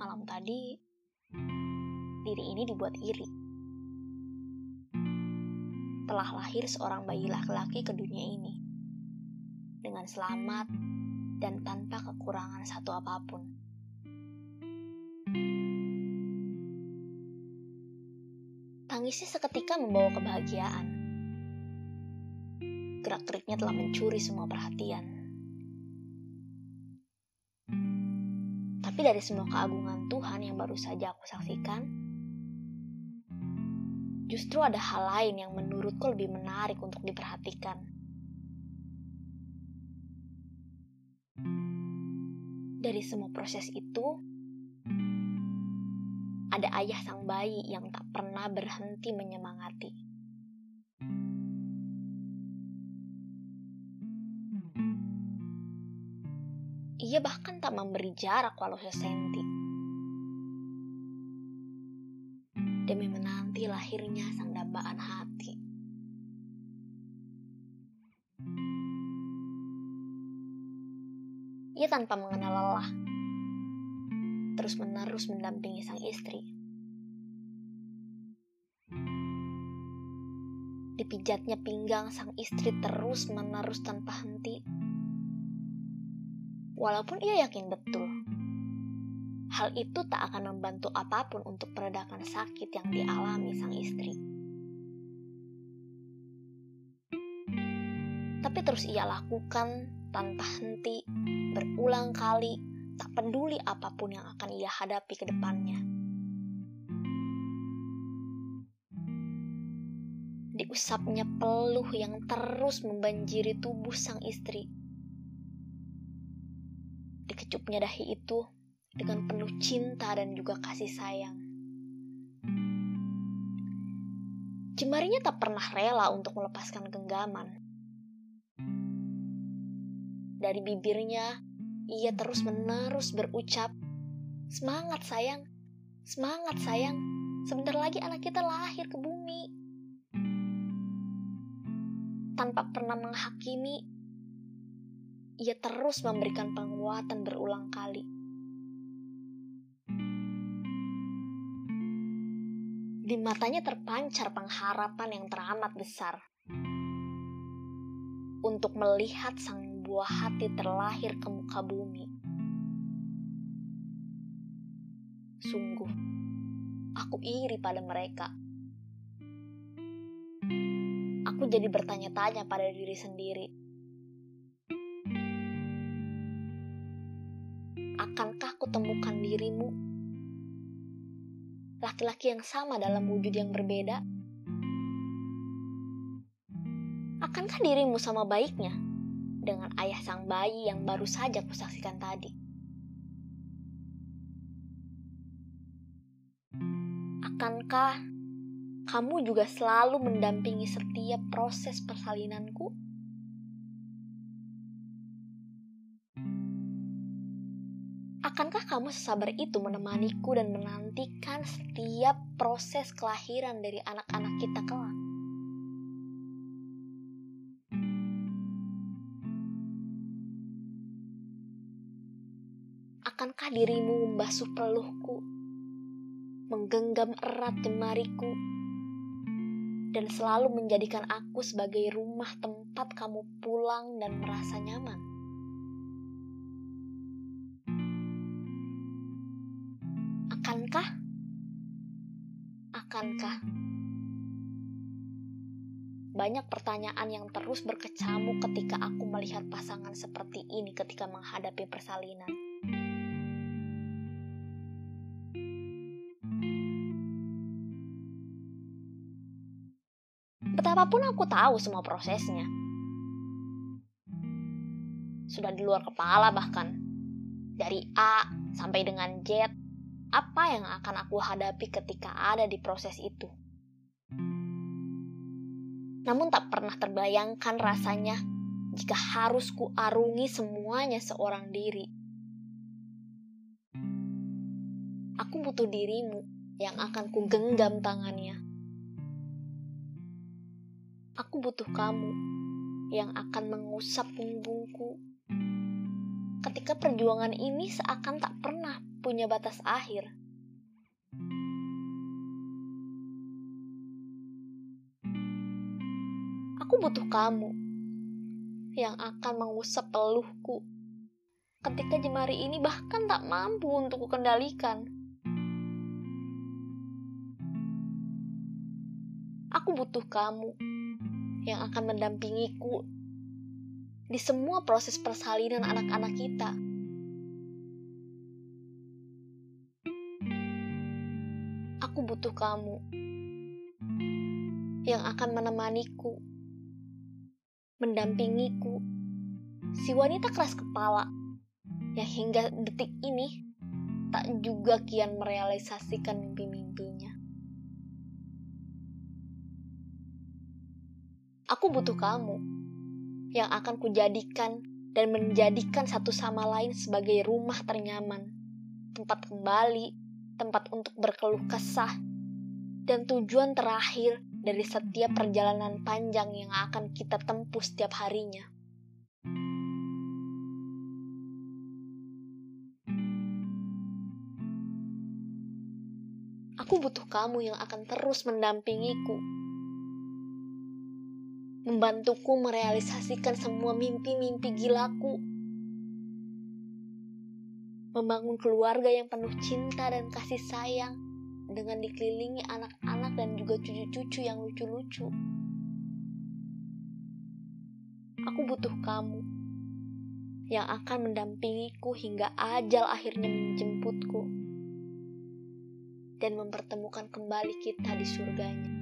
malam tadi diri ini dibuat iri. Telah lahir seorang bayi laki-laki ke dunia ini dengan selamat dan tanpa kekurangan satu apa pun. Tangisnya seketika membawa kebahagiaan. Gerak-geriknya telah mencuri semua perhatian. Tapi dari semua keagungan Tuhan yang baru saja aku saksikan, justru ada hal lain yang menurutku lebih menarik untuk diperhatikan. Dari semua proses itu, ada ayah sang bayi yang tak pernah berhenti menyemangati. Ia bahkan tak memberi jarak walau sesenti. Demi menanti lahirnya sang dambaan hati. Ia tanpa mengenal lelah, terus-menerus mendampingi sang istri. Dipijatnya pinggang sang istri terus-menerus tanpa henti. Walaupun ia yakin betul, hal itu tak akan membantu apa pun untuk meredakan sakit yang dialami sang istri. Tapi terus ia lakukan tanpa henti, berulang kali, tak peduli apa pun yang akan ia hadapi ke depannya. Diusapnya peluh yang terus membanjiri tubuh sang istri. Dikecupnya dahi itu dengan penuh cinta dan juga kasih sayang. Jemarinya tak pernah rela untuk melepaskan genggaman. Dari bibirnya, ia terus-menerus berucap, "Semangat, sayang! Semangat, sayang! Sebentar lagi anak kita lahir ke bumi." Tanpa pernah menghakimi, ia terus memberikan penguatan berulang kali. Di matanya terpancar pengharapan yang teramat besar untuk melihat sang buah hati terlahir ke muka bumi. Sungguh, aku iri pada mereka. Aku jadi bertanya-tanya pada diri sendiri. Akankah kutemukan dirimu? Laki-laki yang sama dalam wujud yang berbeda? Akankah dirimu sama baiknya dengan ayah sang bayi yang baru saja kusaksikan tadi? Akankah kamu juga selalu mendampingi setiap proses persalinanku? Akankah kamu sesabar itu menemaniku dan menantikan setiap proses kelahiran dari anak-anak kita kelak? Akankah dirimu membasuh peluhku, menggenggam erat jemariku, dan selalu menjadikan aku sebagai rumah tempat kamu pulang dan merasa nyaman? Akankah? Akankah? Banyak pertanyaan yang terus berkecamuk ketika aku melihat pasangan seperti ini ketika menghadapi persalinan. Betapapun aku tahu semua prosesnya. Sudah di luar kepala bahkan. Dari A sampai dengan Z, apa yang akan aku hadapi ketika ada di proses itu. Namun tak pernah terbayangkan rasanya jika harus kuarungi semuanya seorang diri. Aku butuh dirimu yang akan kugenggam tangannya. Aku butuh kamu yang akan mengusap punggungku. Ketika perjuangan ini seakan tak pernah punya batas akhir. Aku butuh kamu yang akan mengusap peluhku ketika jemari ini bahkan tak mampu untuk kukendalikan. Aku butuh kamu yang akan mendampingiku di semua proses persalinan anak-anak kita. Aku butuh kamu yang akan menemaniku, mendampingiku, si wanita keras kepala yang hingga detik ini tak juga kian merealisasikan mimpi-mimpinya. Aku butuh kamu yang akan kujadikan dan menjadikan satu sama lain sebagai rumah ternyaman, tempat kembali, tempat untuk berkeluh kesah, dan tujuan terakhir dari setiap perjalanan panjang yang akan kita tempuh setiap harinya. Aku butuh kamu yang akan terus mendampingiku, membantuku merealisasikan semua mimpi-mimpi gilaku membangun keluarga yang penuh cinta dan kasih sayang dengan dikelilingi anak-anak dan juga cucu-cucu yang lucu-lucu. Aku butuh kamu yang akan mendampingiku hingga ajal akhirnya menjemputku dan mempertemukan kembali kita di surganya.